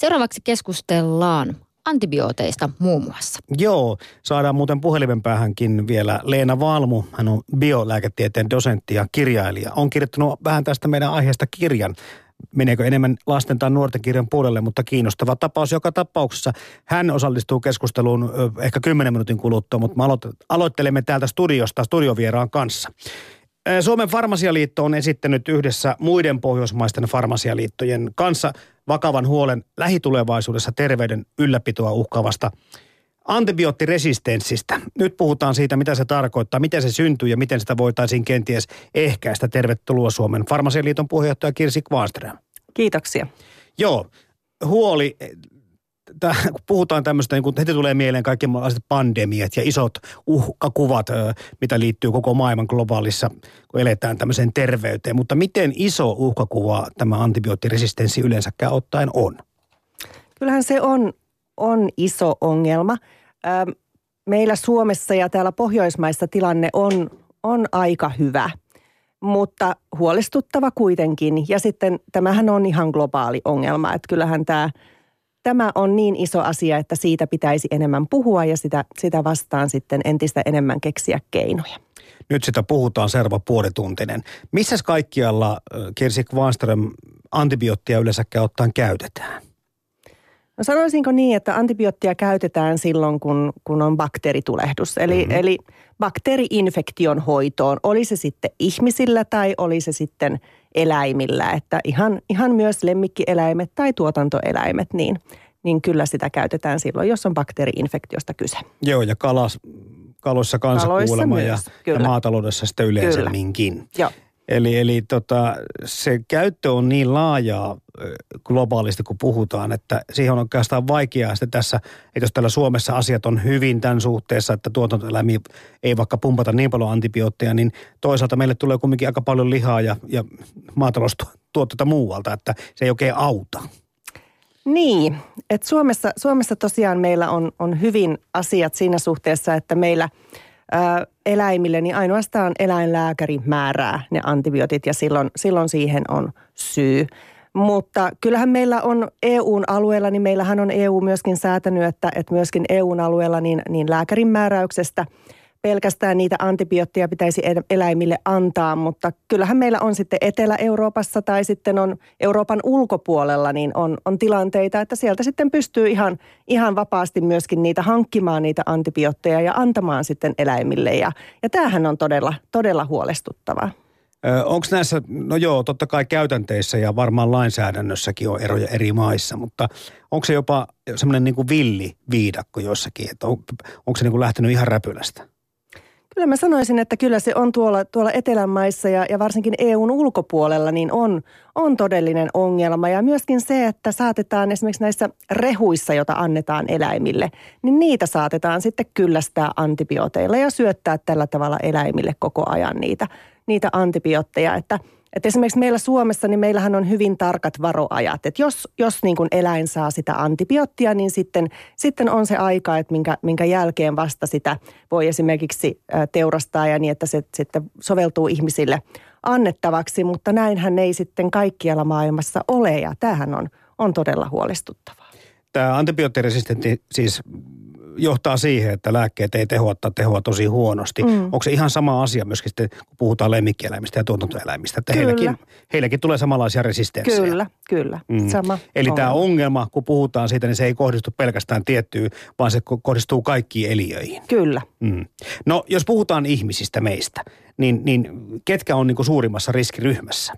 Seuraavaksi keskustellaan antibiooteista muun muassa. Joo, saadaan muuten puhelimen päähänkin vielä Leena Valmu. Hän on biolääketieteen dosentti ja kirjailija. On kirjoittanut vähän tästä meidän aiheesta kirjan. Meneekö enemmän lasten tai nuorten kirjan puolelle, mutta kiinnostava tapaus joka tapauksessa. Hän osallistuu keskusteluun ehkä 10 minuutin kuluttua, mutta me aloittelemme täältä studiosta studiovieraan kanssa. Suomen farmasialiitto on esittänyt yhdessä muiden pohjoismaisten farmasialiittojen kanssa vakavan huolen lähitulevaisuudessa terveyden ylläpitoa uhkaavasta antibioottiresistenssistä. Nyt puhutaan siitä, mitä se tarkoittaa, miten se syntyy ja miten sitä voitaisiin kenties ehkäistä. Tervetuloa Suomen farmasialiiton puheenjohtaja Kirsi Kvaanström. Kiitoksia. Joo, huoli tää, kun puhutaan tämmöistä, niin kun heti tulee mieleen kaikki pandemiat ja isot uhkakuvat, mitä liittyy koko maailman globaalissa, kun eletään tämmöiseen terveyteen. Mutta miten iso uhkakuva tämä antibioottiresistenssi yleensäkään ottaen on? Kyllähän se on, on iso ongelma. Meillä Suomessa ja täällä Pohjoismaissa tilanne on, on aika hyvä, mutta huolestuttava kuitenkin. Ja sitten tämähän on ihan globaali ongelma, että kyllähän tämä – tämä on niin iso asia, että siitä pitäisi enemmän puhua ja sitä, sitä vastaan sitten entistä enemmän keksiä keinoja. Nyt sitä puhutaan serva puolituntinen. Missä kaikkialla, Kirsi Kvanström, antibioottia yleensäkään ottaen käytetään? No sanoisinko niin, että antibioottia käytetään silloin, kun, kun on bakteeritulehdus. Eli, mm-hmm. eli bakteeriinfektion hoitoon, oli se sitten ihmisillä tai oli se sitten – eläimillä, että ihan, ihan myös lemmikkieläimet tai tuotantoeläimet, niin, niin kyllä sitä käytetään silloin, jos on bakteeriinfektiosta kyse. Joo, ja kalas, kaloissa kanssa kaloissa myös, ja, ja maataloudessa sitten yleisemminkin. Joo. Eli, eli tota, se käyttö on niin laajaa globaalisti, kun puhutaan, että siihen on oikeastaan vaikeaa sitten tässä, että jos täällä Suomessa asiat on hyvin tämän suhteessa, että tuotantoeläimiä ei vaikka pumpata niin paljon antibiootteja, niin toisaalta meille tulee kuitenkin aika paljon lihaa ja, ja maataloustuotteita muualta, että se ei oikein auta. Niin, että Suomessa, Suomessa tosiaan meillä on, on hyvin asiat siinä suhteessa, että meillä – eläimille, niin ainoastaan eläinlääkäri määrää ne antibiootit ja silloin, silloin siihen on syy. Mutta kyllähän meillä on EUn alueella, niin meillähän on EU myöskin säätänyt, että, että myöskin EUn alueella niin, niin lääkärin määräyksestä – pelkästään niitä antibiootteja pitäisi eläimille antaa, mutta kyllähän meillä on sitten Etelä-Euroopassa tai sitten on Euroopan ulkopuolella, niin on, on tilanteita, että sieltä sitten pystyy ihan, ihan vapaasti myöskin niitä hankkimaan niitä antibiootteja ja antamaan sitten eläimille. Ja, ja tämähän on todella, todella huolestuttavaa. Onko näissä, no joo, totta kai käytänteissä ja varmaan lainsäädännössäkin on eroja eri maissa, mutta onko se jopa semmoinen niin kuin villi viidakko jossakin, että on, onko se niin kuin lähtenyt ihan räpylästä? Kyllä mä sanoisin, että kyllä se on tuolla, tuolla Etelänmaissa ja, ja varsinkin EUn ulkopuolella niin on, on todellinen ongelma. Ja myöskin se, että saatetaan esimerkiksi näissä rehuissa, joita annetaan eläimille, niin niitä saatetaan sitten kyllästää antibiooteilla ja syöttää tällä tavalla eläimille koko ajan niitä, niitä antibiootteja. Että – et esimerkiksi meillä Suomessa, niin meillähän on hyvin tarkat varoajat. Että jos, jos niin kuin eläin saa sitä antibioottia, niin sitten, sitten on se aika, että minkä, minkä jälkeen vasta sitä voi esimerkiksi teurastaa ja niin, että se sitten soveltuu ihmisille annettavaksi. Mutta näinhän ei sitten kaikkialla maailmassa ole ja tämähän on, on todella huolestuttavaa. Tämä antibioottiresistentti siis johtaa siihen, että lääkkeet ei tehoa tai tehoa tosi huonosti. Mm. Onko se ihan sama asia myöskin sitten, kun puhutaan lemmikkieläimistä ja tuotantoeläimistä, että kyllä. heilläkin, heilläkin tulee samanlaisia resistenssejä? Kyllä, kyllä. Mm. Sama Eli ongelma. tämä ongelma, kun puhutaan siitä, niin se ei kohdistu pelkästään tiettyyn, vaan se kohdistuu kaikkiin eliöihin. Kyllä. Mm. No, jos puhutaan ihmisistä meistä, niin, niin ketkä on niin suurimmassa riskiryhmässä?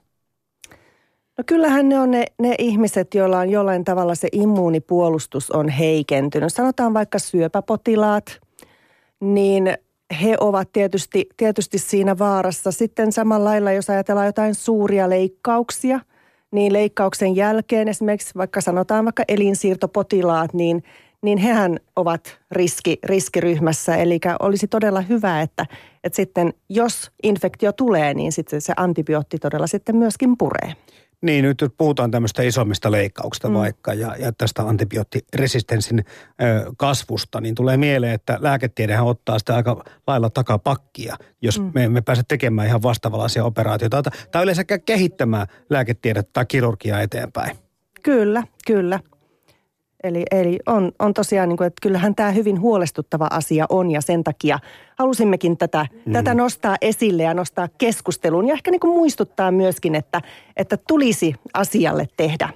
No kyllähän ne on ne, ne ihmiset, joilla on jollain tavalla se immuunipuolustus on heikentynyt. Sanotaan vaikka syöpäpotilaat, niin he ovat tietysti, tietysti siinä vaarassa. Sitten samalla lailla, jos ajatellaan jotain suuria leikkauksia, niin leikkauksen jälkeen esimerkiksi vaikka sanotaan vaikka elinsiirtopotilaat, niin, niin hehän ovat riski, riskiryhmässä. Eli olisi todella hyvä, että, että sitten jos infektio tulee, niin sitten se antibiootti todella sitten myöskin puree. Niin, nyt puhutaan tämmöistä isommista leikkauksista mm. vaikka ja, ja tästä antibioottiresistenssin ö, kasvusta, niin tulee mieleen, että lääketiedehän ottaa sitä aika lailla takapakkia, jos mm. me emme pääse tekemään ihan vastaavanlaisia operaatioita tai, yleensäkään kehittämään lääketiedettä tai kirurgiaa eteenpäin. Kyllä, kyllä. Eli, eli on, on tosiaan, niin kuin, että kyllähän tämä hyvin huolestuttava asia on ja sen takia halusimmekin tätä, mm. tätä nostaa esille ja nostaa keskusteluun ja ehkä niin kuin muistuttaa myöskin, että, että tulisi asialle tehdä,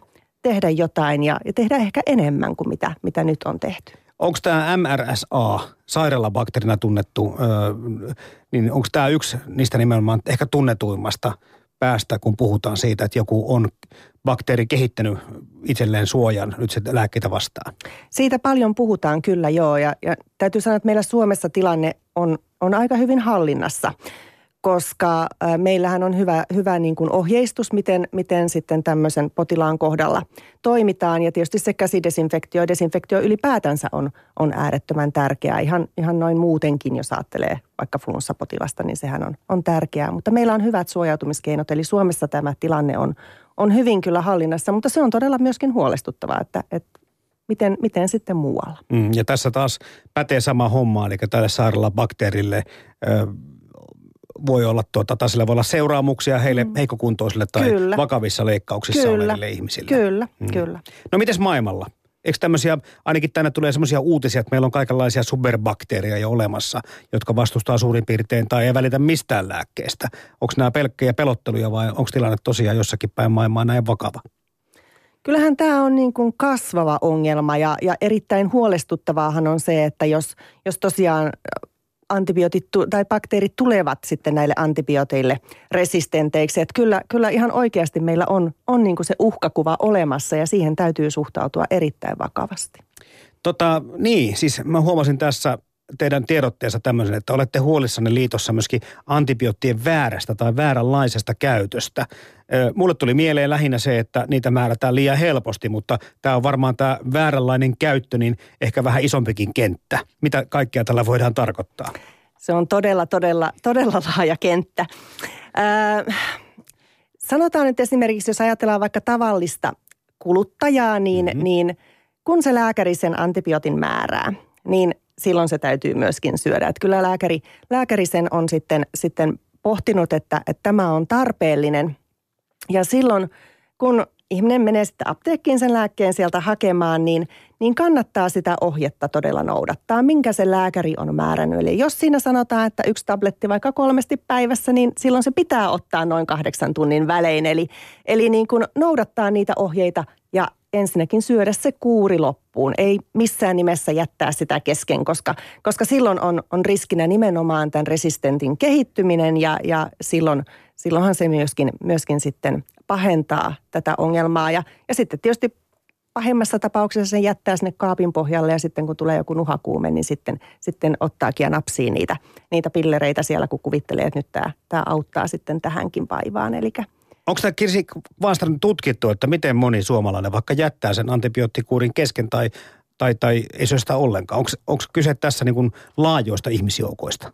tehdä jotain ja, ja tehdä ehkä enemmän kuin mitä, mitä nyt on tehty. Onko tämä MRSA, sairaalabakteerina tunnettu, öö, niin onko tämä yksi niistä nimenomaan ehkä tunnetuimmasta päästä, kun puhutaan siitä, että joku on bakteeri kehittänyt itselleen suojan nyt se lääkkeitä vastaan? Siitä paljon puhutaan kyllä joo ja, ja täytyy sanoa, että meillä Suomessa tilanne on, on aika hyvin hallinnassa koska meillähän on hyvä, hyvä niin kuin ohjeistus, miten, miten sitten tämmöisen potilaan kohdalla toimitaan. Ja tietysti se käsidesinfektio ja desinfektio ylipäätänsä on, on äärettömän tärkeää. Ihan, ihan noin muutenkin, jos ajattelee vaikka flunssapotilasta, niin sehän on, on tärkeää. Mutta meillä on hyvät suojautumiskeinot, eli Suomessa tämä tilanne on, on hyvin kyllä hallinnassa, mutta se on todella myöskin huolestuttavaa, että, että miten, miten sitten muualla. Mm, ja tässä taas pätee sama homma, eli tälle sairaala bakteerille ö, voi olla, tuota, tai sillä voi olla seuraamuksia heille mm. heikkokuntoisille tai kyllä. vakavissa leikkauksissa kyllä. oleville ihmisille. Kyllä, mm. kyllä. No mites maailmalla? Eikö tämmöisiä, ainakin tänne tulee semmoisia uutisia, että meillä on kaikenlaisia superbakteereja jo olemassa, jotka vastustaa suurin piirtein tai ei välitä mistään lääkkeestä. Onko nämä pelkkejä pelotteluja vai onko tilanne tosiaan jossakin päin maailmaa näin vakava? Kyllähän tämä on niin kuin kasvava ongelma ja, ja erittäin huolestuttavaahan on se, että jos, jos tosiaan antibiootit tai bakteerit tulevat sitten näille antibiooteille resistenteiksi. Että kyllä, kyllä ihan oikeasti meillä on, on niin se uhkakuva olemassa ja siihen täytyy suhtautua erittäin vakavasti. Tota, niin, siis mä huomasin tässä teidän tiedotteessa tämmöisen, että olette huolissanne liitossa myöskin antibioottien väärästä tai vääränlaisesta käytöstä. Mulle tuli mieleen lähinnä se, että niitä määrätään liian helposti, mutta tämä on varmaan tämä vääränlainen käyttö, niin ehkä vähän isompikin kenttä. Mitä kaikkea tällä voidaan tarkoittaa? Se on todella, todella, todella laaja kenttä. Äh, sanotaan nyt esimerkiksi, jos ajatellaan vaikka tavallista kuluttajaa, niin, mm-hmm. niin kun se lääkäri sen antibiootin määrää, niin silloin se täytyy myöskin syödä. Että kyllä lääkäri, lääkäri sen on sitten, sitten pohtinut, että, että tämä on tarpeellinen. Ja silloin, kun ihminen menee sitten apteekkiin sen lääkkeen sieltä hakemaan, niin, niin kannattaa sitä ohjetta todella noudattaa, minkä se lääkäri on määrännyt. Eli jos siinä sanotaan, että yksi tabletti vaikka kolmesti päivässä, niin silloin se pitää ottaa noin kahdeksan tunnin välein. Eli, eli niin kuin noudattaa niitä ohjeita ensinnäkin syödä se kuuri loppuun. Ei missään nimessä jättää sitä kesken, koska, koska silloin on, on riskinä nimenomaan tämän resistentin kehittyminen ja, ja silloin, silloinhan se myöskin, myöskin sitten pahentaa tätä ongelmaa. Ja, ja sitten tietysti pahimmassa tapauksessa sen jättää sinne kaapin pohjalle ja sitten kun tulee joku nuhakuume, niin sitten, sitten ottaakin ja napsii niitä, niitä pillereitä siellä, kun kuvittelee, että nyt tämä, tämä auttaa sitten tähänkin vaivaan. Eli Onko tämä Kirsi Vaastran tutkittu, että miten moni suomalainen vaikka jättää sen antibioottikuurin kesken tai, tai, tai ei syö sitä ollenkaan? Onko kyse tässä niin kuin laajoista ihmisjoukoista?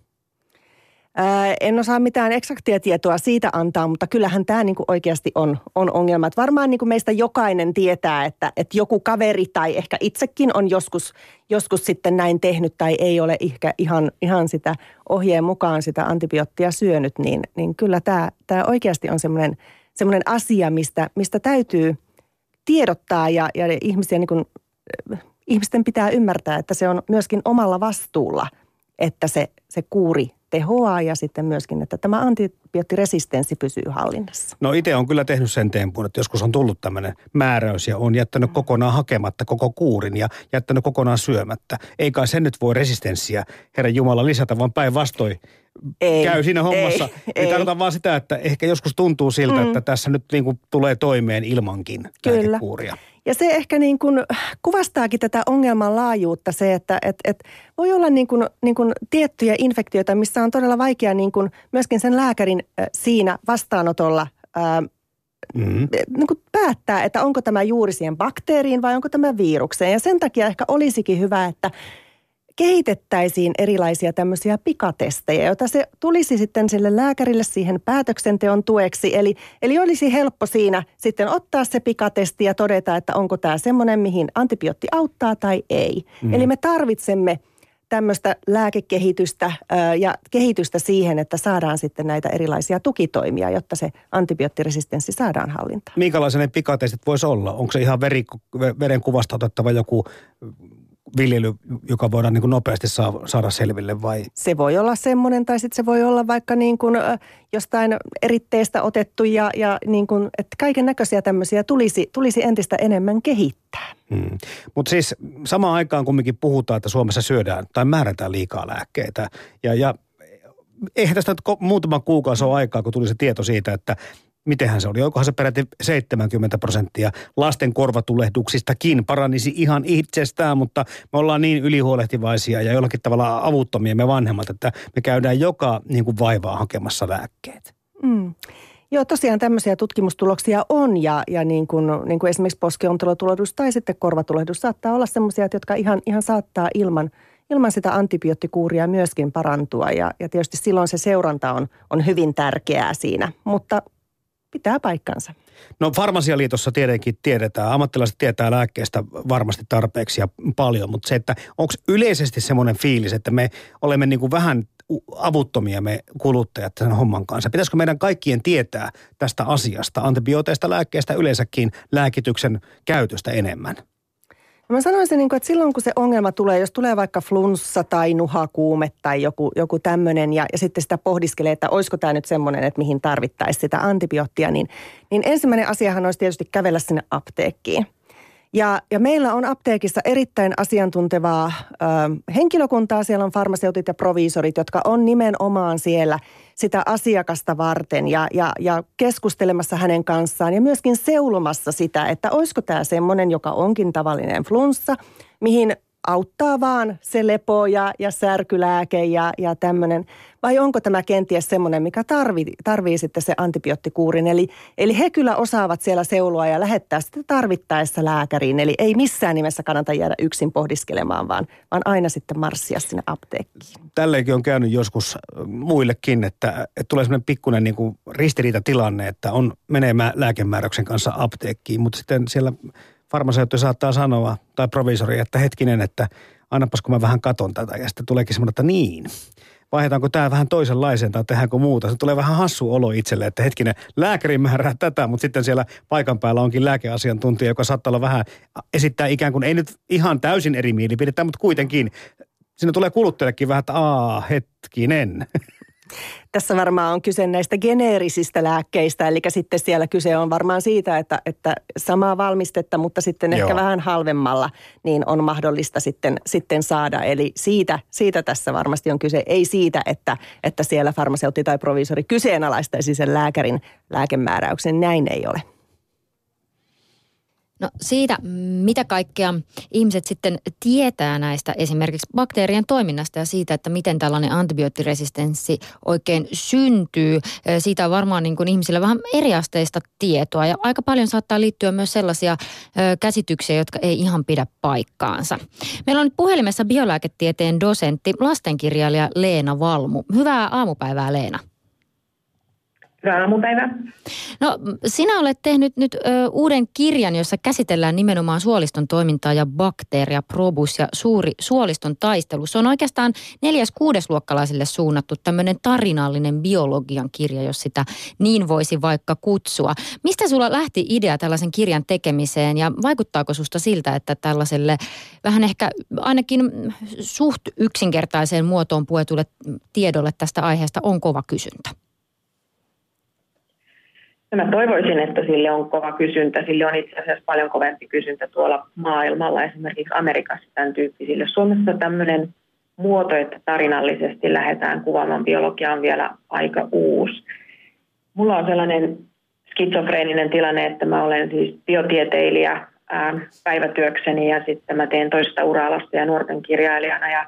Ää, en osaa mitään eksaktia tietoa siitä antaa, mutta kyllähän tämä niinku oikeasti on, on ongelma. Et varmaan niinku meistä jokainen tietää, että, että joku kaveri tai ehkä itsekin on joskus, joskus sitten näin tehnyt tai ei ole ehkä ihan, ihan sitä ohjeen mukaan sitä antibioottia syönyt, niin, niin kyllä tämä, tämä oikeasti on semmoinen – semmoinen asia, mistä, mistä täytyy tiedottaa ja, ja ihmisiä niin kuin, ihmisten pitää ymmärtää, että se on myöskin omalla vastuulla, että se, se kuuri tehoaa ja sitten myöskin, että tämä antibioottiresistenssi pysyy hallinnassa. No itse on kyllä tehnyt sen tempun, että joskus on tullut tämmöinen määräys ja on jättänyt mm. kokonaan hakematta koko kuurin ja jättänyt kokonaan syömättä. Ei kai sen nyt voi resistenssiä, Herran Jumala, lisätä, vaan päinvastoin ei, käy siinä hommassa. Ei, niin tarkoitan vaan sitä, että ehkä joskus tuntuu siltä, mm. että tässä nyt niin kuin tulee toimeen ilmankin. Kuuria. Ja se ehkä niin kuin kuvastaakin tätä ongelman laajuutta se, että et, et voi olla niin kuin, niin kuin tiettyjä infektioita, missä on todella vaikea niin kuin myöskin sen lääkärin siinä vastaanotolla ää, Mm-hmm. Niin kuin päättää, että onko tämä juuri siihen bakteeriin vai onko tämä virukseen. Ja sen takia ehkä olisikin hyvä, että kehitettäisiin erilaisia tämmöisiä pikatestejä, joita se tulisi sitten sille lääkärille siihen päätöksenteon tueksi. Eli, eli olisi helppo siinä sitten ottaa se pikatesti ja todeta, että onko tämä semmoinen, mihin antibiootti auttaa tai ei. Mm. Eli me tarvitsemme tämmöistä lääkekehitystä ja kehitystä siihen, että saadaan sitten näitä erilaisia tukitoimia, jotta se antibioottiresistenssi saadaan hallintaan. Minkälaisia ne pikatestit voisi olla? Onko se ihan veri, veren kuvasta otettava joku viljely, joka voidaan niin kuin nopeasti saa, saada selville vai? Se voi olla semmoinen tai sitten se voi olla vaikka niin kuin jostain eritteestä otettu ja, ja niin kuin, että kaiken näköisiä tämmöisiä tulisi, tulisi entistä enemmän kehittää. Hmm. Mutta siis samaan aikaan kumminkin puhutaan, että Suomessa syödään tai määrätään liikaa lääkkeitä ja, ja eihän tästä muutama kuukausi ole aikaa, kun tuli se tieto siitä, että mitenhän se oli, onkohan se peräti 70 prosenttia lasten korvatulehduksistakin paranisi ihan itsestään, mutta me ollaan niin ylihuolehtivaisia ja jollakin tavalla avuttomia me vanhemmat, että me käydään joka niin kuin vaivaa hakemassa lääkkeet. Mm. Joo, tosiaan tämmöisiä tutkimustuloksia on ja, ja niin kuin, niin kuin esimerkiksi poskiontelotulehdus tai sitten korvatulehdus saattaa olla semmoisia, jotka ihan, ihan saattaa ilman, ilman sitä antibioottikuuria myöskin parantua ja, ja tietysti silloin se seuranta on, on hyvin tärkeää siinä, mutta pitää paikkansa. No farmasialiitossa tietenkin tiedetään, ammattilaiset tietää lääkkeestä varmasti tarpeeksi ja paljon, mutta se, että onko yleisesti semmoinen fiilis, että me olemme niin kuin vähän avuttomia me kuluttajat sen homman kanssa. Pitäisikö meidän kaikkien tietää tästä asiasta, antibiooteista, lääkkeestä, yleensäkin lääkityksen käytöstä enemmän? Mä sanoisin, niin että silloin kun se ongelma tulee, jos tulee vaikka flunssa tai nuhakuume tai joku, joku tämmöinen ja, ja sitten sitä pohdiskelee, että olisiko tämä nyt semmoinen, että mihin tarvittaisiin sitä antibioottia, niin, niin ensimmäinen asiahan olisi tietysti kävellä sinne apteekkiin – ja, ja meillä on apteekissa erittäin asiantuntevaa ö, henkilökuntaa. Siellä on farmaseutit ja proviisorit, jotka on nimenomaan siellä sitä asiakasta varten ja, ja, ja keskustelemassa hänen kanssaan ja myöskin seulomassa sitä, että olisiko tämä semmoinen, joka onkin tavallinen flunssa, mihin auttaa vaan se lepo ja, ja särkylääke ja, ja tämmöinen, vai onko tämä kenties semmoinen, mikä tarvii, tarvii sitten se antibioottikuurin. Eli, eli he kyllä osaavat siellä seuloa ja lähettää sitä tarvittaessa lääkäriin. Eli ei missään nimessä kannata jäädä yksin pohdiskelemaan, vaan, vaan aina sitten marssia sinne apteekkiin. Tälleenkin on käynyt joskus muillekin, että, että tulee semmoinen pikkuinen niin ristiriitatilanne, että on menemään lääkemääräyksen kanssa apteekkiin, mutta sitten siellä farmaseutti saattaa sanoa, tai provisori, että hetkinen, että annapas kun mä vähän katon tätä. Ja sitten tuleekin semmoinen, että niin, vaihdetaanko tämä vähän toisenlaiseen tai tehdäänkö muuta. Se tulee vähän hassu olo itselle, että hetkinen, lääkäri määrää tätä, mutta sitten siellä paikan päällä onkin lääkeasiantuntija, joka saattaa olla vähän, esittää ikään kuin, ei nyt ihan täysin eri mielipidettä, mutta kuitenkin. Siinä tulee kuluttajallekin vähän, että aa, hetkinen. Tässä varmaan on kyse näistä geneerisistä lääkkeistä, eli sitten siellä kyse on varmaan siitä, että, että samaa valmistetta, mutta sitten Joo. ehkä vähän halvemmalla, niin on mahdollista sitten, sitten saada. Eli siitä, siitä tässä varmasti on kyse, ei siitä, että, että siellä farmaseutti tai proviisori kyseenalaistaisi sen lääkärin lääkemääräyksen. Näin ei ole. No siitä, mitä kaikkea ihmiset sitten tietää näistä esimerkiksi bakteerien toiminnasta ja siitä, että miten tällainen antibioottiresistenssi oikein syntyy. Siitä on varmaan niin kuin ihmisillä vähän eriasteista tietoa ja aika paljon saattaa liittyä myös sellaisia käsityksiä, jotka ei ihan pidä paikkaansa. Meillä on nyt puhelimessa biolääketieteen dosentti, lastenkirjailija Leena Valmu. Hyvää aamupäivää Leena. Hyvää aamupäivää. No sinä olet tehnyt nyt ö, uuden kirjan, jossa käsitellään nimenomaan suoliston toimintaa ja bakteeria, probus ja suuri suoliston taistelu. Se on oikeastaan neljäs kuudesluokkalaisille suunnattu tämmöinen tarinallinen biologian kirja, jos sitä niin voisi vaikka kutsua. Mistä sulla lähti idea tällaisen kirjan tekemiseen ja vaikuttaako susta siltä, että tällaiselle vähän ehkä ainakin suht yksinkertaiseen muotoon puetulle tiedolle tästä aiheesta on kova kysyntä? Mä toivoisin, että sille on kova kysyntä. Sille on itse asiassa paljon kovempi kysyntä tuolla maailmalla, esimerkiksi Amerikassa tämän tyyppisille. Suomessa tämmöinen muoto, että tarinallisesti lähdetään kuvaamaan biologiaa on vielä aika uusi. Mulla on sellainen skitsofreeninen tilanne, että mä olen siis biotieteilijä ää, päivätyökseni ja sitten mä teen toista uraalasta ja nuorten kirjailijana ja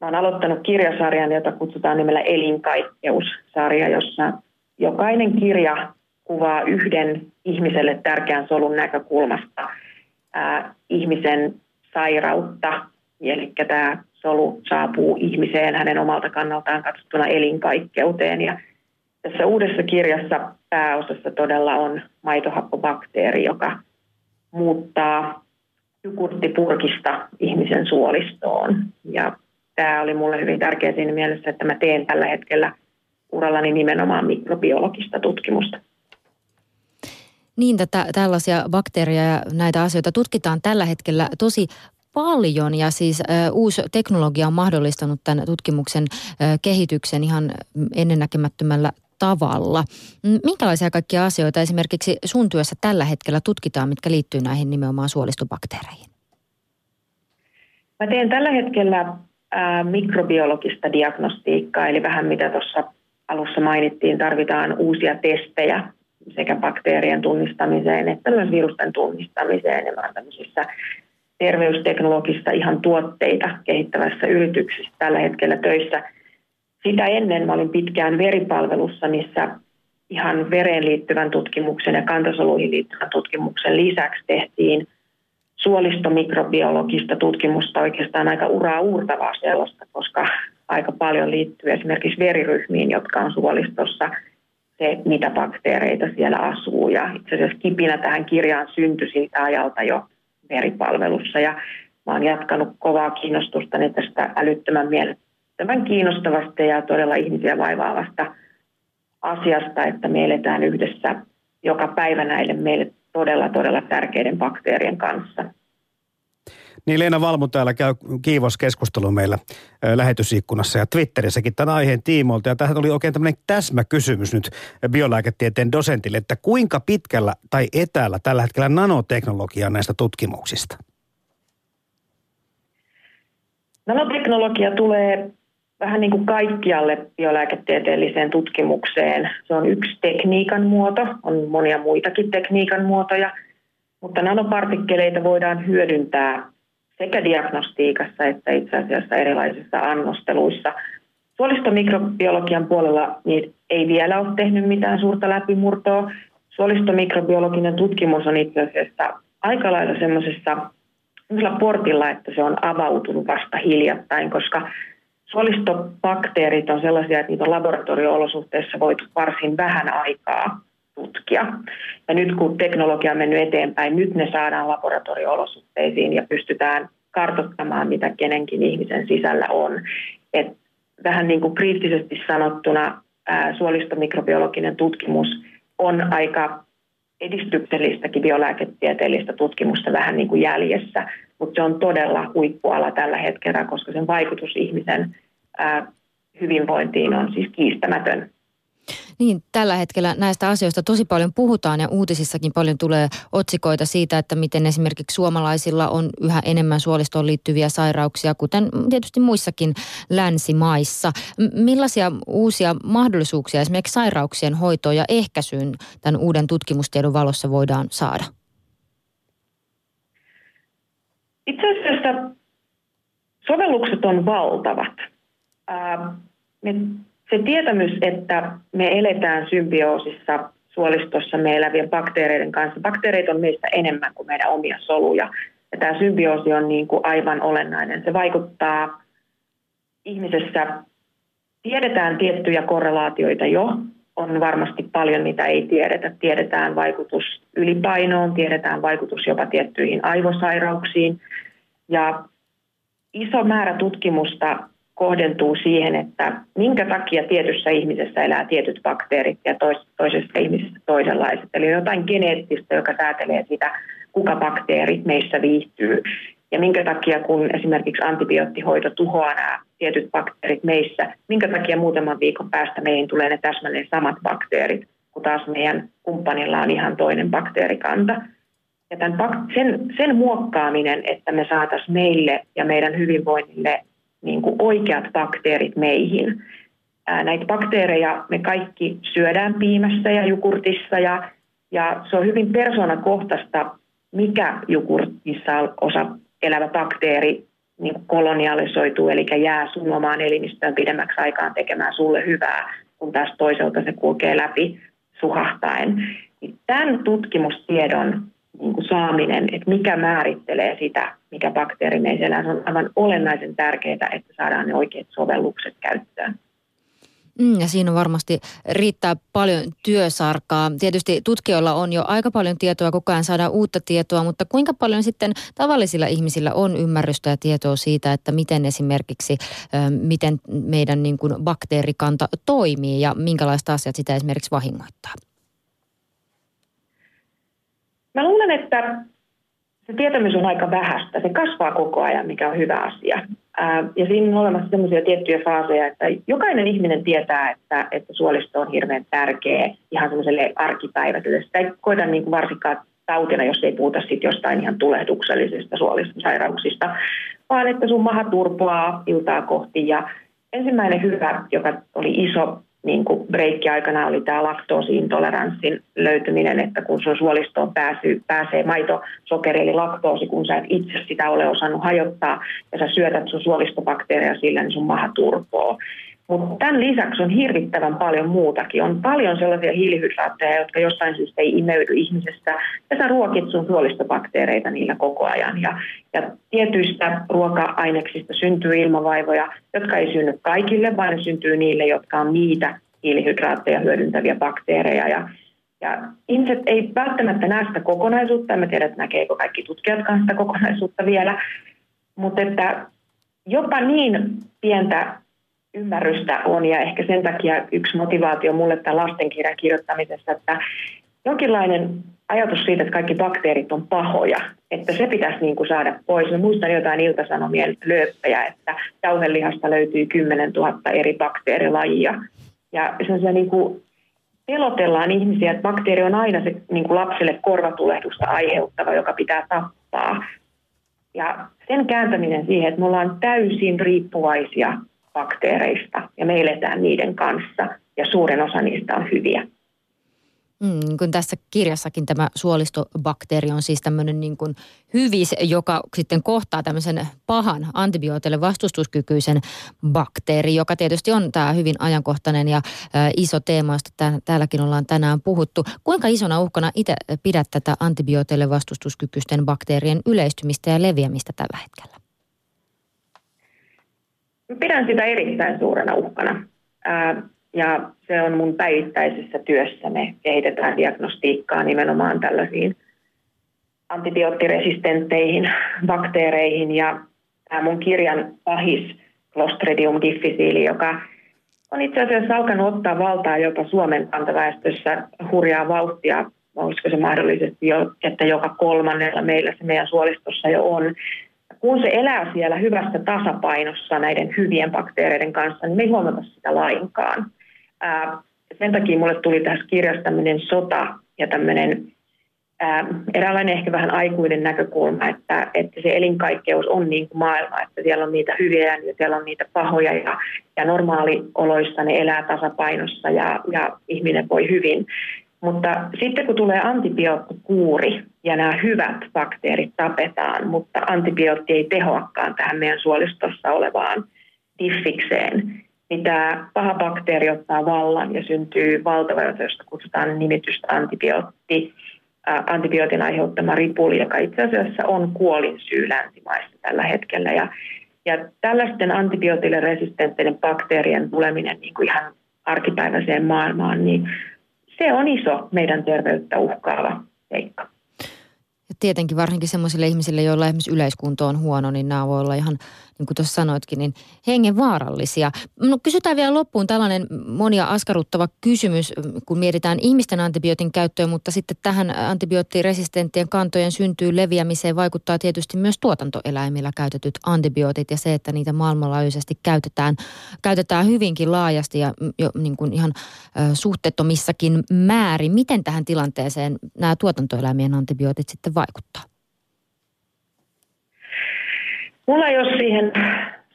mä oon aloittanut kirjasarjan, jota kutsutaan nimellä Elinkaikkeus-sarja, jossa jokainen kirja kuvaa yhden ihmiselle tärkeän solun näkökulmasta ää, ihmisen sairautta. Eli tämä solu saapuu ihmiseen hänen omalta kannaltaan katsottuna elinkaikkeuteen. Ja tässä uudessa kirjassa pääosassa todella on maitohappobakteeri, joka muuttaa jukurttipurkista ihmisen suolistoon. Ja tämä oli mulle hyvin tärkeä siinä mielessä, että mä teen tällä hetkellä urallani nimenomaan mikrobiologista tutkimusta. Niin, tätä, tällaisia bakteereja ja näitä asioita tutkitaan tällä hetkellä tosi paljon ja siis ö, uusi teknologia on mahdollistanut tämän tutkimuksen ö, kehityksen ihan ennennäkemättömällä tavalla. Minkälaisia kaikkia asioita esimerkiksi sun työssä tällä hetkellä tutkitaan, mitkä liittyy näihin nimenomaan suolistobakteereihin? Mä teen tällä hetkellä mikrobiologista diagnostiikkaa, eli vähän mitä tuossa alussa mainittiin, tarvitaan uusia testejä sekä bakteerien tunnistamiseen että myös virusten tunnistamiseen. Ja tämmöisissä terveysteknologista ihan tuotteita kehittävässä yrityksissä tällä hetkellä töissä. Sitä ennen mä olin pitkään veripalvelussa, missä ihan vereen liittyvän tutkimuksen ja kantasoluihin liittyvän tutkimuksen lisäksi tehtiin suolistomikrobiologista tutkimusta oikeastaan aika uraa uurtavaa sellaista, koska aika paljon liittyy esimerkiksi veriryhmiin, jotka on suolistossa se, mitä bakteereita siellä asuu. Ja itse asiassa kipinä tähän kirjaan syntyi siltä ajalta jo veripalvelussa ja mä oon jatkanut kovaa kiinnostusta tästä älyttömän mielettömän kiinnostavasta ja todella ihmisiä vaivaavasta asiasta, että me eletään yhdessä joka päivä näille meille todella, todella tärkeiden bakteerien kanssa. Niin Leena Valmu täällä käy kiivos keskustelu meillä lähetysikkunassa ja Twitterissäkin tämän aiheen tiimoilta. Ja tähän oli oikein tämmöinen täsmäkysymys nyt biolääketieteen dosentille, että kuinka pitkällä tai etäällä tällä hetkellä nanoteknologia näistä tutkimuksista? Nanoteknologia tulee vähän niin kuin kaikkialle biolääketieteelliseen tutkimukseen. Se on yksi tekniikan muoto, on monia muitakin tekniikan muotoja, mutta nanopartikkeleita voidaan hyödyntää sekä diagnostiikassa että itse asiassa erilaisissa annosteluissa. Suolistomikrobiologian puolella niin ei vielä ole tehnyt mitään suurta läpimurtoa. Suolistomikrobiologinen tutkimus on itse asiassa aika lailla semmoisessa portilla, että se on avautunut vasta hiljattain, koska suolistobakteerit on sellaisia, että niitä on laboratorio-olosuhteissa voitu varsin vähän aikaa tutkia. Ja nyt kun teknologia on mennyt eteenpäin, nyt ne saadaan laboratorio-olosuhteisiin ja pystytään kartoittamaan, mitä kenenkin ihmisen sisällä on. Et vähän niin kuin kriittisesti sanottuna ää, suolistomikrobiologinen tutkimus on aika edistyksellistäkin biolääketieteellistä tutkimusta vähän niin kuin jäljessä, mutta se on todella huippuala tällä hetkellä, koska sen vaikutus ihmisen ää, hyvinvointiin on siis kiistämätön. Niin, tällä hetkellä näistä asioista tosi paljon puhutaan ja uutisissakin paljon tulee otsikoita siitä, että miten esimerkiksi suomalaisilla on yhä enemmän suolistoon liittyviä sairauksia, kuten tietysti muissakin länsimaissa. Millaisia uusia mahdollisuuksia esimerkiksi sairauksien hoitoon ja ehkäisyyn tämän uuden tutkimustiedon valossa voidaan saada? Itse asiassa sovellukset on valtavat. me se tietämys, että me eletään symbioosissa suolistossa me elävien bakteereiden kanssa. Bakteereita on meistä enemmän kuin meidän omia soluja. Ja tämä symbioosi on niin kuin aivan olennainen. Se vaikuttaa ihmisessä, tiedetään tiettyjä korrelaatioita jo, on varmasti paljon, mitä ei tiedetä. Tiedetään vaikutus ylipainoon, tiedetään vaikutus jopa tiettyihin aivosairauksiin. Ja iso määrä tutkimusta kohdentuu siihen, että minkä takia tietyssä ihmisessä elää tietyt bakteerit ja toisessa ihmisessä toisenlaiset. Eli jotain geneettistä, joka säätelee sitä, kuka bakteerit meissä viihtyy. Ja minkä takia, kun esimerkiksi antibioottihoito tuhoaa nämä tietyt bakteerit meissä, minkä takia muutaman viikon päästä meihin tulee ne täsmälleen samat bakteerit, kun taas meidän kumppanilla on ihan toinen bakteerikanta. Ja tämän, sen, sen muokkaaminen, että me saataisiin meille ja meidän hyvinvoinnille niin kuin oikeat bakteerit meihin. Näitä bakteereja me kaikki syödään piimässä ja jukurtissa ja, ja se on hyvin persoonakohtaista, mikä jukurtissa osa elävä bakteeri niin kuin kolonialisoituu, eli jää sun omaan elimistöön pidemmäksi aikaan tekemään sulle hyvää, kun taas toiselta se kulkee läpi suhahtaen. Niin tämän tutkimustiedon niin kuin saaminen, että mikä määrittelee sitä, mikä bakteeri meissä elää, on aivan olennaisen tärkeää, että saadaan ne oikeat sovellukset käyttöön. Mm, ja siinä varmasti riittää paljon työsarkaa. Tietysti tutkijoilla on jo aika paljon tietoa, koko ajan saadaan uutta tietoa, mutta kuinka paljon sitten tavallisilla ihmisillä on ymmärrystä ja tietoa siitä, että miten esimerkiksi, miten meidän niin kuin bakteerikanta toimii ja minkälaista asiat sitä esimerkiksi vahingoittaa? Mä luulen, että se tietämys on aika vähäistä. Se kasvaa koko ajan, mikä on hyvä asia. Ja siinä on olemassa sellaisia tiettyjä faaseja, että jokainen ihminen tietää, että, että suolisto on hirveän tärkeä ihan semmoiselle arkipäiväiselle. Sitä ei koeta niin kuin varsinkaan tautina, jos ei puhuta sit jostain ihan tulehduksellisista suolistosairauksista, vaan että sun maha turpoaa iltaa kohti. Ja ensimmäinen hyvä, joka oli iso niin kuin breikki-aikana oli tämä laktoosiintoleranssin löytyminen, että kun sun suolistoon pääsy, pääsee maitosokeri eli laktoosi, kun sä et itse sitä ole osannut hajottaa ja sä syötät sun suolistobakteereja sillä, niin sun maha turpoo. Mutta tämän lisäksi on hirvittävän paljon muutakin. On paljon sellaisia hiilihydraatteja, jotka jostain syystä ei imeydy ihmisestä, ja sä ruokit sun suolistobakteereita niillä koko ajan. Ja, ja tietyistä ruoka-aineksista syntyy ilmavaivoja, jotka ei synny kaikille, vaan ne syntyy niille, jotka on niitä hiilihydraatteja hyödyntäviä bakteereja. Ja, ja ihmiset ei välttämättä näe sitä kokonaisuutta, mä tiedä, että näkeekö kaikki tutkijatkaan sitä kokonaisuutta vielä, mutta että jopa niin pientä ymmärrystä on ja ehkä sen takia yksi motivaatio mulle tämän lastenkirjan kirjoittamisessa, että jonkinlainen ajatus siitä, että kaikki bakteerit on pahoja, että se pitäisi niin kuin saada pois. Mä muistan jotain iltasanomien lööppejä, että jauhelihasta löytyy 10 000 eri bakteerilajia. Ja se niin kuin pelotellaan ihmisiä, että bakteeri on aina se niin kuin lapselle korvatulehdusta aiheuttava, joka pitää tappaa. Ja sen kääntäminen siihen, että me ollaan täysin riippuvaisia bakteereista ja me eletään niiden kanssa ja suurin osa niistä on hyviä. Mm, niin kuin tässä kirjassakin tämä suolistobakteeri on siis tämmöinen niin kuin hyvis, joka sitten kohtaa tämmöisen pahan antibiooteille vastustuskykyisen bakteeri, joka tietysti on tämä hyvin ajankohtainen ja iso teema, josta täälläkin ollaan tänään puhuttu. Kuinka isona uhkana itse pidät tätä antibiooteille vastustuskykyisten bakteerien yleistymistä ja leviämistä tällä hetkellä? Pidän sitä erittäin suurena uhkana. Ja se on mun päivittäisessä työssä. Me kehitetään diagnostiikkaa nimenomaan tällaisiin antibioottiresistentteihin bakteereihin. Ja tämä mun kirjan pahis Clostridium difficile, joka on itse asiassa alkanut ottaa valtaa jopa Suomen kantaväestössä hurjaa vauhtia. Olisiko se mahdollisesti jo, että joka kolmannella meillä se meidän suolistossa jo on kun se elää siellä hyvässä tasapainossa näiden hyvien bakteereiden kanssa, niin me ei huomata sitä lainkaan. Ää, sen takia mulle tuli tässä kirjassa tämmöinen sota ja tämmöinen ää, eräänlainen ehkä vähän aikuinen näkökulma, että, että se elinkaikkeus on niin kuin maailma, että siellä on niitä hyviä ja siellä on niitä pahoja ja, ja normaalioloissa ne elää tasapainossa ja, ja ihminen voi hyvin. Mutta sitten kun tulee antibioottikuuri ja nämä hyvät bakteerit tapetaan, mutta antibiootti ei tehoakaan tähän meidän suolistossa olevaan diffikseen, niin tämä paha bakteeri ottaa vallan ja syntyy valtava, josta kutsutaan nimitystä antibiootti, ää, antibiootin aiheuttama ripuli, joka itse asiassa on kuolin syy länsimaissa tällä hetkellä. Ja, ja tällaisten antibiootille resistentteiden bakteerien tuleminen niin kuin ihan arkipäiväiseen maailmaan, niin se on iso meidän terveyttä uhkaava seikka. Ja tietenkin varsinkin sellaisille ihmisille, joilla esimerkiksi yleiskunto on huono, niin nämä voi olla ihan niin kuin tuossa sanoitkin, niin hengen vaarallisia. No, kysytään vielä loppuun tällainen monia askarruttava kysymys, kun mietitään ihmisten antibiootin käyttöä, mutta sitten tähän antibioottiresistenttien kantojen syntyy leviämiseen vaikuttaa tietysti myös tuotantoeläimillä käytetyt antibiootit ja se, että niitä maailmanlaajuisesti käytetään, käytetään hyvinkin laajasti ja jo niin kuin ihan suhteettomissakin määrin. Miten tähän tilanteeseen nämä tuotantoeläimien antibiootit sitten vaikuttaa? Mulla ei ole siihen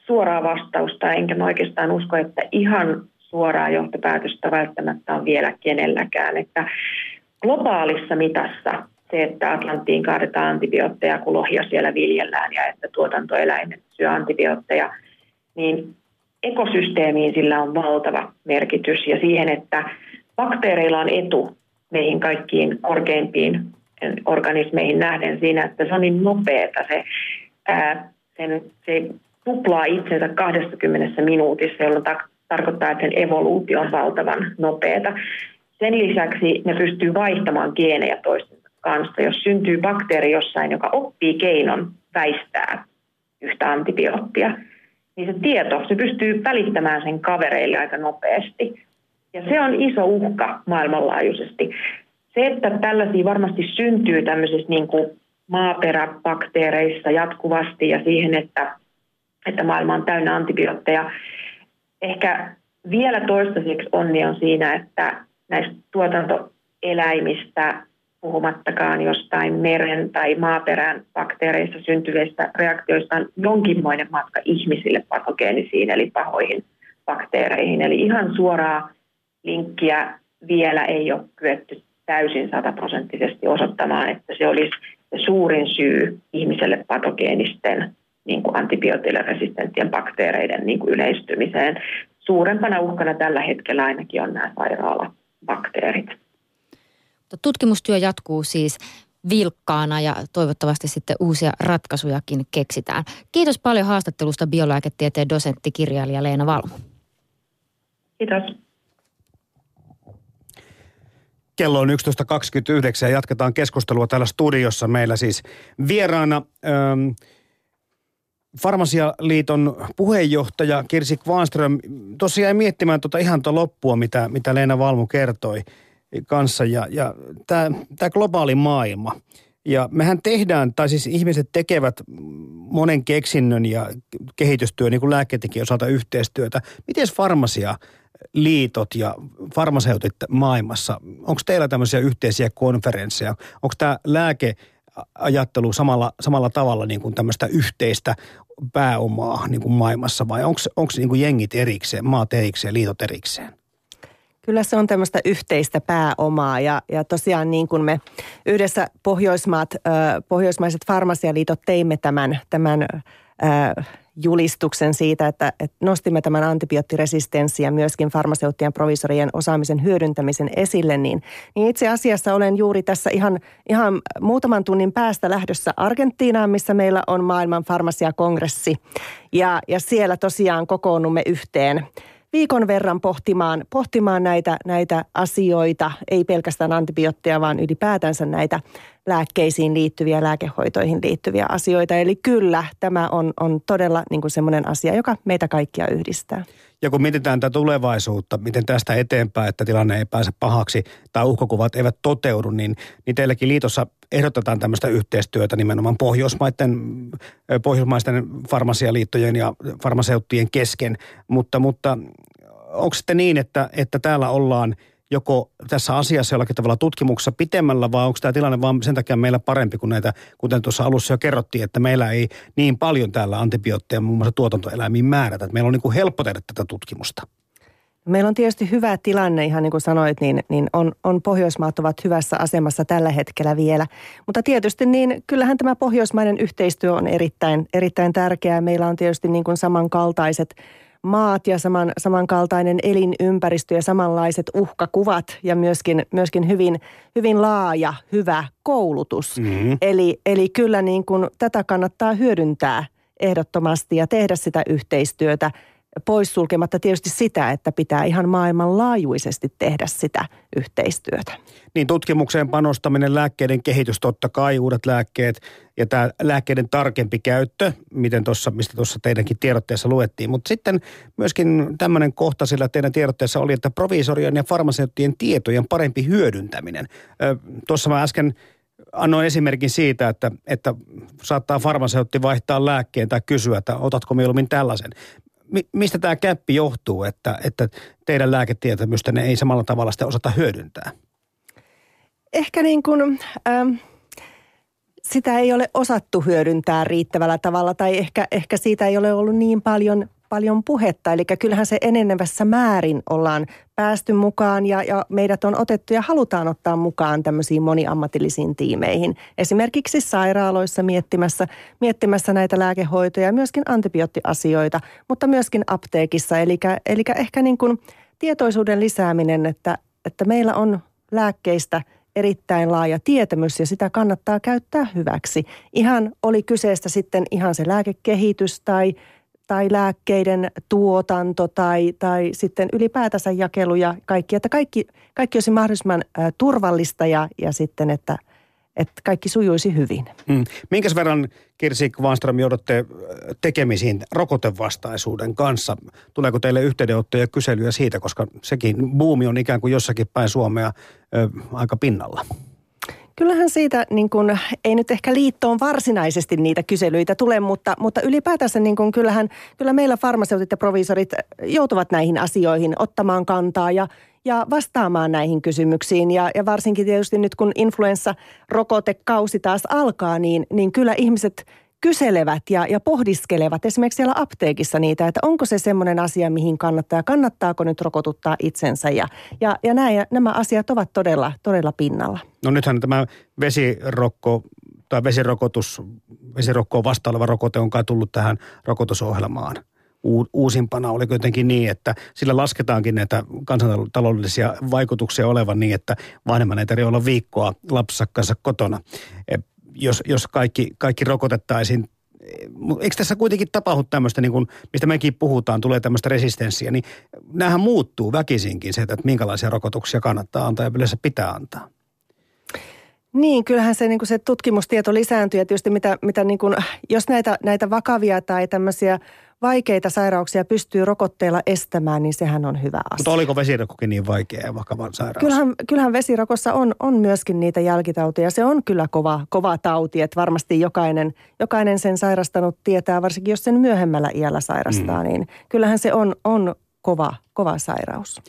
suoraa vastausta, enkä mä oikeastaan usko, että ihan suoraa johtopäätöstä välttämättä on vielä kenelläkään. Että globaalissa mitassa se, että Atlanttiin kaadetaan antibiootteja, kun lohia siellä viljellään ja että tuotantoeläimet syö antibiootteja, niin ekosysteemiin sillä on valtava merkitys ja siihen, että bakteereilla on etu meihin kaikkiin korkeimpiin organismeihin nähden siinä, että se on niin nopeata se ää, sen, se tuplaa itsensä 20 minuutissa, jolloin tarkoittaa, että sen evoluutio on valtavan nopeata. Sen lisäksi ne pystyy vaihtamaan geenejä toistensa kanssa. Jos syntyy bakteeri jossain, joka oppii keinon väistää yhtä antibioottia, niin se tieto, se pystyy välittämään sen kavereille aika nopeasti. Ja se on iso uhka maailmanlaajuisesti. Se, että tällaisia varmasti syntyy tämmöisissä niin kuin maaperäbakteereissa jatkuvasti ja siihen, että, että maailma on täynnä antibiootteja. Ehkä vielä toistaiseksi onni on siinä, että näistä tuotantoeläimistä, puhumattakaan jostain meren tai maaperän bakteereissa syntyvistä reaktioista on jonkinmoinen matka ihmisille patogeenisiin eli pahoihin bakteereihin. Eli ihan suoraa linkkiä vielä ei ole kyetty täysin sataprosenttisesti osoittamaan, että se olisi se suurin syy ihmiselle patogeenisten niin kuin antibiootille resistenttien bakteereiden niin kuin yleistymiseen. Suurempana uhkana tällä hetkellä ainakin on nämä sairaalabakteerit. Tutkimustyö jatkuu siis vilkkaana ja toivottavasti sitten uusia ratkaisujakin keksitään. Kiitos paljon haastattelusta biolääketieteen dosentti kirjailija Leena Valmo. Kiitos. Kello on 11.29 ja jatketaan keskustelua täällä studiossa. Meillä siis vieraana ähm, Farmasialiiton puheenjohtaja Kirsi Kvanström. Tosiaan miettimään tuota ihan tuota loppua, mitä, mitä Leena Valmu kertoi kanssa. Ja, ja tämä globaali maailma. Ja mehän tehdään, tai siis ihmiset tekevät monen keksinnön ja kehitystyö, niin kuin lääketieteen osalta yhteistyötä. Miten farmasia liitot ja farmaseutit maailmassa, onko teillä tämmöisiä yhteisiä konferensseja? Onko tämä lääkeajattelu samalla, samalla tavalla niin kuin tämmöistä yhteistä pääomaa niin kuin maailmassa vai onko niin kuin jengit erikseen, maat erikseen, liitot erikseen? Kyllä se on tämmöistä yhteistä pääomaa ja, ja tosiaan niin kuin me yhdessä Pohjoismaat, pohjoismaiset farmasialiitot teimme tämän, tämän julistuksen siitä, että, että nostimme tämän antibioottiresistenssin ja myöskin farmaseuttien provisorien osaamisen hyödyntämisen esille, niin, niin itse asiassa olen juuri tässä ihan, ihan muutaman tunnin päästä lähdössä Argentiinaan, missä meillä on maailman farmasiakongressi. Ja, ja siellä tosiaan kokoonnumme yhteen viikon verran pohtimaan, pohtimaan näitä, näitä asioita, ei pelkästään antibiootteja, vaan ylipäätänsä näitä lääkkeisiin liittyviä, lääkehoitoihin liittyviä asioita. Eli kyllä, tämä on, on todella niin kuin semmoinen asia, joka meitä kaikkia yhdistää. Ja kun mietitään tätä tulevaisuutta, miten tästä eteenpäin, että tilanne ei pääse pahaksi tai uhkakuvat eivät toteudu, niin, niin teilläkin liitossa ehdotetaan tämmöistä yhteistyötä nimenomaan pohjoismaiden, pohjoismaisten farmasialiittojen ja farmaseuttien kesken. Mutta, mutta onko sitten niin, että, että täällä ollaan – joko tässä asiassa jollakin tavalla tutkimuksessa pitemmällä vai onko tämä tilanne vaan sen takia meillä parempi kuin näitä, kuten tuossa alussa jo kerrottiin, että meillä ei niin paljon täällä antibiootteja muun muassa tuotantoeläimiin määrätä. Että meillä on niin kuin helppo tehdä tätä tutkimusta. Meillä on tietysti hyvä tilanne, ihan niin kuin sanoit, niin, niin on, on Pohjoismaat ovat hyvässä asemassa tällä hetkellä vielä. Mutta tietysti niin kyllähän tämä pohjoismainen yhteistyö on erittäin, erittäin tärkeää. Meillä on tietysti niin kuin samankaltaiset maat ja saman, samankaltainen elinympäristö ja samanlaiset uhkakuvat ja myöskin, myöskin hyvin, hyvin laaja, hyvä koulutus. Mm-hmm. Eli, eli kyllä niin kuin tätä kannattaa hyödyntää ehdottomasti ja tehdä sitä yhteistyötä – poissulkematta tietysti sitä, että pitää ihan maailmanlaajuisesti tehdä sitä yhteistyötä. Niin tutkimukseen panostaminen, lääkkeiden kehitys totta kai, uudet lääkkeet ja tämä lääkkeiden tarkempi käyttö, miten tossa, mistä tuossa teidänkin tiedotteessa luettiin. Mutta sitten myöskin tämmöinen kohta sillä teidän tiedotteessa oli, että provisorien ja farmaseuttien tietojen parempi hyödyntäminen. Tuossa mä äsken annoin esimerkin siitä, että, että saattaa farmaseutti vaihtaa lääkkeen tai kysyä, että otatko mieluummin tällaisen mistä tämä käppi johtuu, että, että teidän lääketietämystänne ei samalla tavalla sitä osata hyödyntää? Ehkä niin kuin, ähm, sitä ei ole osattu hyödyntää riittävällä tavalla tai ehkä, ehkä siitä ei ole ollut niin paljon paljon puhetta. Eli kyllähän se enenevässä määrin ollaan päästy mukaan ja, ja meidät on otettu ja halutaan ottaa mukaan tämmöisiin moniammatillisiin tiimeihin. Esimerkiksi sairaaloissa miettimässä, miettimässä näitä lääkehoitoja, myöskin antibioottiasioita, mutta myöskin apteekissa. Eli, eli ehkä niin kuin tietoisuuden lisääminen, että, että meillä on lääkkeistä erittäin laaja tietämys ja sitä kannattaa käyttää hyväksi. Ihan oli kyseessä sitten ihan se lääkekehitys tai tai lääkkeiden tuotanto tai, tai sitten ylipäätänsä jakelu ja kaikki, että kaikki, kaikki olisi mahdollisimman turvallista ja, ja sitten, että, että kaikki sujuisi hyvin. Mm. Minkäs verran Kirsi Kvanström joudutte tekemisiin rokotevastaisuuden kanssa? Tuleeko teille yhteydenottoja ja kyselyjä siitä, koska sekin buumi on ikään kuin jossakin päin Suomea ö, aika pinnalla? Kyllähän siitä, niin kun, ei nyt ehkä liittoon varsinaisesti niitä kyselyitä tule, mutta, mutta ylipäätänsä niin kun, kyllähän, kyllä meillä farmaseutit ja provisorit joutuvat näihin asioihin ottamaan kantaa ja, ja vastaamaan näihin kysymyksiin. Ja, ja varsinkin tietysti nyt kun influenssarokotekausi taas alkaa, niin, niin kyllä ihmiset kyselevät ja, ja pohdiskelevat esimerkiksi siellä apteekissa niitä, että onko se semmoinen asia, mihin kannattaa, kannattaako nyt rokotuttaa itsensä. Ja, ja, ja näin, nämä asiat ovat todella, todella pinnalla. No nythän tämä vesirokko tai vesirokotus, vesirokkoon vastaava rokote on kai tullut tähän rokotusohjelmaan uusimpana oli kuitenkin niin, että sillä lasketaankin näitä kansantaloudellisia vaikutuksia olevan niin, että vanhemman ei tarvitse olla viikkoa lapsensa kanssa kotona jos, jos kaikki, kaikki rokotettaisiin eikö tässä kuitenkin tapahdu tämmöistä, niin kuin, mistä mekin puhutaan, tulee tämmöistä resistenssiä, niin näähän muuttuu väkisinkin se, että minkälaisia rokotuksia kannattaa antaa ja yleensä pitää antaa. Niin, kyllähän se, niin se tutkimustieto lisääntyy ja tietysti mitä, mitä niin kuin, jos näitä, näitä vakavia tai tämmöisiä vaikeita sairauksia pystyy rokotteella estämään, niin sehän on hyvä asia. Mutta oliko vesirokkokin niin vaikea ja vakava sairaus? Kyllähän, kyllähän vesirokossa on, on myöskin niitä jälkitauteja. Se on kyllä kova, kova tauti, että varmasti jokainen, jokainen sen sairastanut tietää, varsinkin jos sen myöhemmällä iällä sairastaa, mm. niin kyllähän se on, on kova, kova sairaus.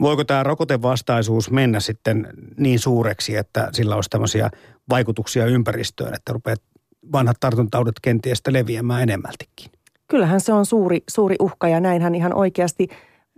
Voiko tämä rokotevastaisuus mennä sitten niin suureksi, että sillä olisi tämmöisiä vaikutuksia ympäristöön, että rupeat vanhat tartuntaudet kenties leviämään enemmältikin? kyllähän se on suuri, suuri uhka ja näinhän ihan oikeasti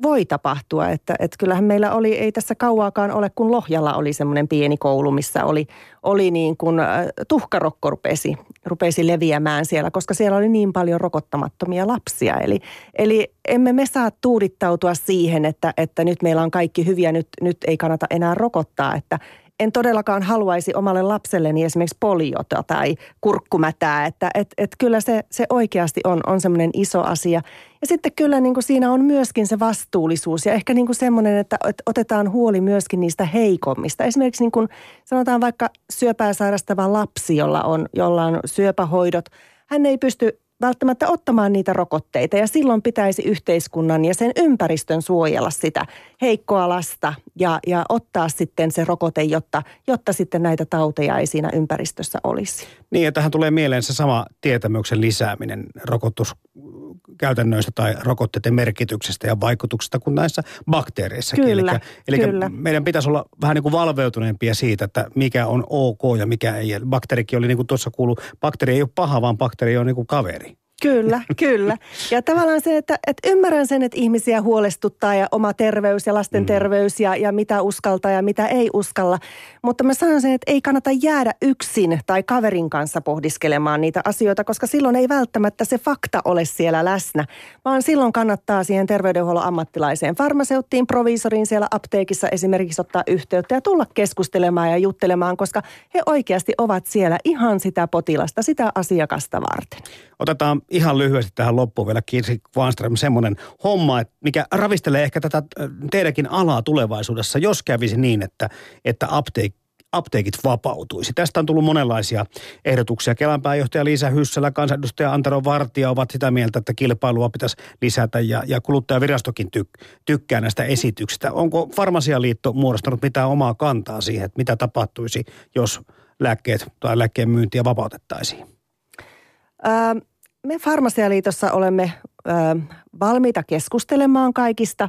voi tapahtua. Että, että kyllähän meillä oli, ei tässä kauaakaan ole, kun Lohjalla oli semmoinen pieni koulu, missä oli, oli niin kuin äh, tuhkarokko rupesi, rupesi leviämään siellä, koska siellä oli niin paljon rokottamattomia lapsia. Eli, eli emme me saa tuudittautua siihen, että, että nyt meillä on kaikki hyviä, nyt, nyt ei kannata enää rokottaa, että en todellakaan haluaisi omalle lapselleni esimerkiksi poliota tai kurkkumätää, että et, et kyllä se, se oikeasti on, on semmoinen iso asia. Ja sitten kyllä niin kuin siinä on myöskin se vastuullisuus ja ehkä niin kuin semmoinen, että, että otetaan huoli myöskin niistä heikommista. Esimerkiksi niin kuin sanotaan vaikka syöpää sairastava lapsi, jolla on, jolla on syöpähoidot, hän ei pysty välttämättä ottamaan niitä rokotteita ja silloin pitäisi yhteiskunnan ja sen ympäristön suojella sitä heikkoa lasta ja, ja ottaa sitten se rokote, jotta, jotta sitten näitä tauteja ei siinä ympäristössä olisi. Niin ja tähän tulee mieleen se sama tietämyksen lisääminen rokotuskäytännöistä tai rokotteiden merkityksestä ja vaikutuksesta kuin näissä bakteereissakin. Kyllä, eli, kyllä. meidän pitäisi olla vähän niin kuin valveutuneempia siitä, että mikä on ok ja mikä ei. Bakteerikin oli niin kuin tuossa kuulu, bakteeri ei ole paha, vaan bakteeri on niin kuin kaveri. Kyllä, kyllä. Ja tavallaan se, että, että ymmärrän sen, että ihmisiä huolestuttaa ja oma terveys ja lasten mm. terveys ja, ja mitä uskaltaa ja mitä ei uskalla. Mutta mä sanon sen, että ei kannata jäädä yksin tai kaverin kanssa pohdiskelemaan niitä asioita, koska silloin ei välttämättä se fakta ole siellä läsnä, vaan silloin kannattaa siihen terveydenhuollon ammattilaiseen, farmaseuttiin, proviisoriin siellä apteekissa esimerkiksi ottaa yhteyttä ja tulla keskustelemaan ja juttelemaan, koska he oikeasti ovat siellä ihan sitä potilasta, sitä asiakasta varten. Otetaan ihan lyhyesti tähän loppuun vielä Kirsi Kvanström semmoinen homma, että mikä ravistelee ehkä tätä teidänkin alaa tulevaisuudessa, jos kävisi niin, että, että apteekki apteekit vapautuisi. Tästä on tullut monenlaisia ehdotuksia. Kelan pääjohtaja Liisa Hyssälä, kansanedustaja Antero Vartija ovat sitä mieltä, että kilpailua pitäisi lisätä ja, ja kuluttajavirastokin tyk, tykkää näistä esityksistä. Onko Farmasialiitto muodostanut mitään omaa kantaa siihen, että mitä tapahtuisi, jos lääkkeet tai lääkkeen myyntiä vapautettaisiin? Ähm me Farmasialiitossa olemme ö, valmiita keskustelemaan kaikista,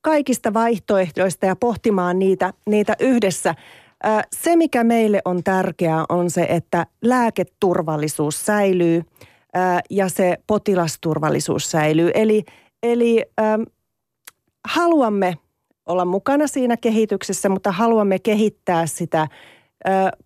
kaikista vaihtoehdoista ja pohtimaan niitä, niitä yhdessä. Ö, se, mikä meille on tärkeää, on se, että lääketurvallisuus säilyy ö, ja se potilasturvallisuus säilyy. Eli, eli ö, haluamme olla mukana siinä kehityksessä, mutta haluamme kehittää sitä –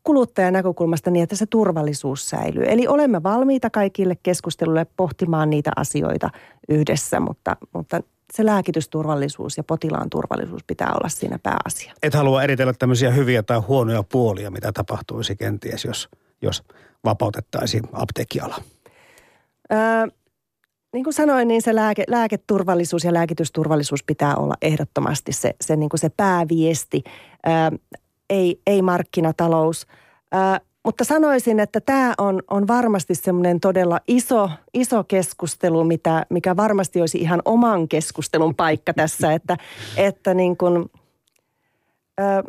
kuluttajan näkökulmasta niin, että se turvallisuus säilyy. Eli olemme valmiita kaikille keskustelulle pohtimaan niitä asioita yhdessä, mutta, mutta se lääkitysturvallisuus ja potilaan turvallisuus pitää olla siinä pääasia. Et halua eritellä tämmöisiä hyviä tai huonoja puolia, mitä tapahtuisi kenties, jos, jos vapautettaisiin apteekkiala? Öö, niin kuin sanoin, niin se lääke, lääketurvallisuus ja lääkitysturvallisuus pitää olla ehdottomasti se, se, niin kuin se pääviesti, ää, ei, ei markkinatalous. Ää, mutta sanoisin, että tämä on, on varmasti semmoinen todella iso, iso keskustelu, mitä, mikä varmasti olisi ihan oman keskustelun paikka tässä, että, että niin kuin, ää,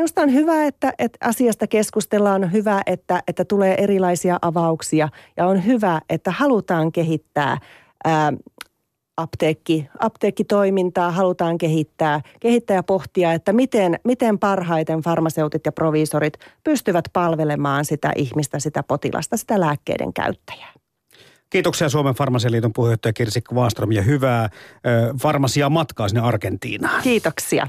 Minusta on hyvä, että, että asiasta keskustellaan, on hyvä, että, että tulee erilaisia avauksia ja on hyvä, että halutaan kehittää ää, apteekki, apteekkitoimintaa, halutaan kehittää, kehittää ja pohtia, että miten, miten parhaiten farmaseutit ja proviisorit pystyvät palvelemaan sitä ihmistä, sitä potilasta, sitä lääkkeiden käyttäjää. Kiitoksia Suomen Farmasialiiton puheenjohtaja Kirsikko Waastrom ja hyvää ö, farmasiaa matkaa sinne Argentiinaan. Kiitoksia.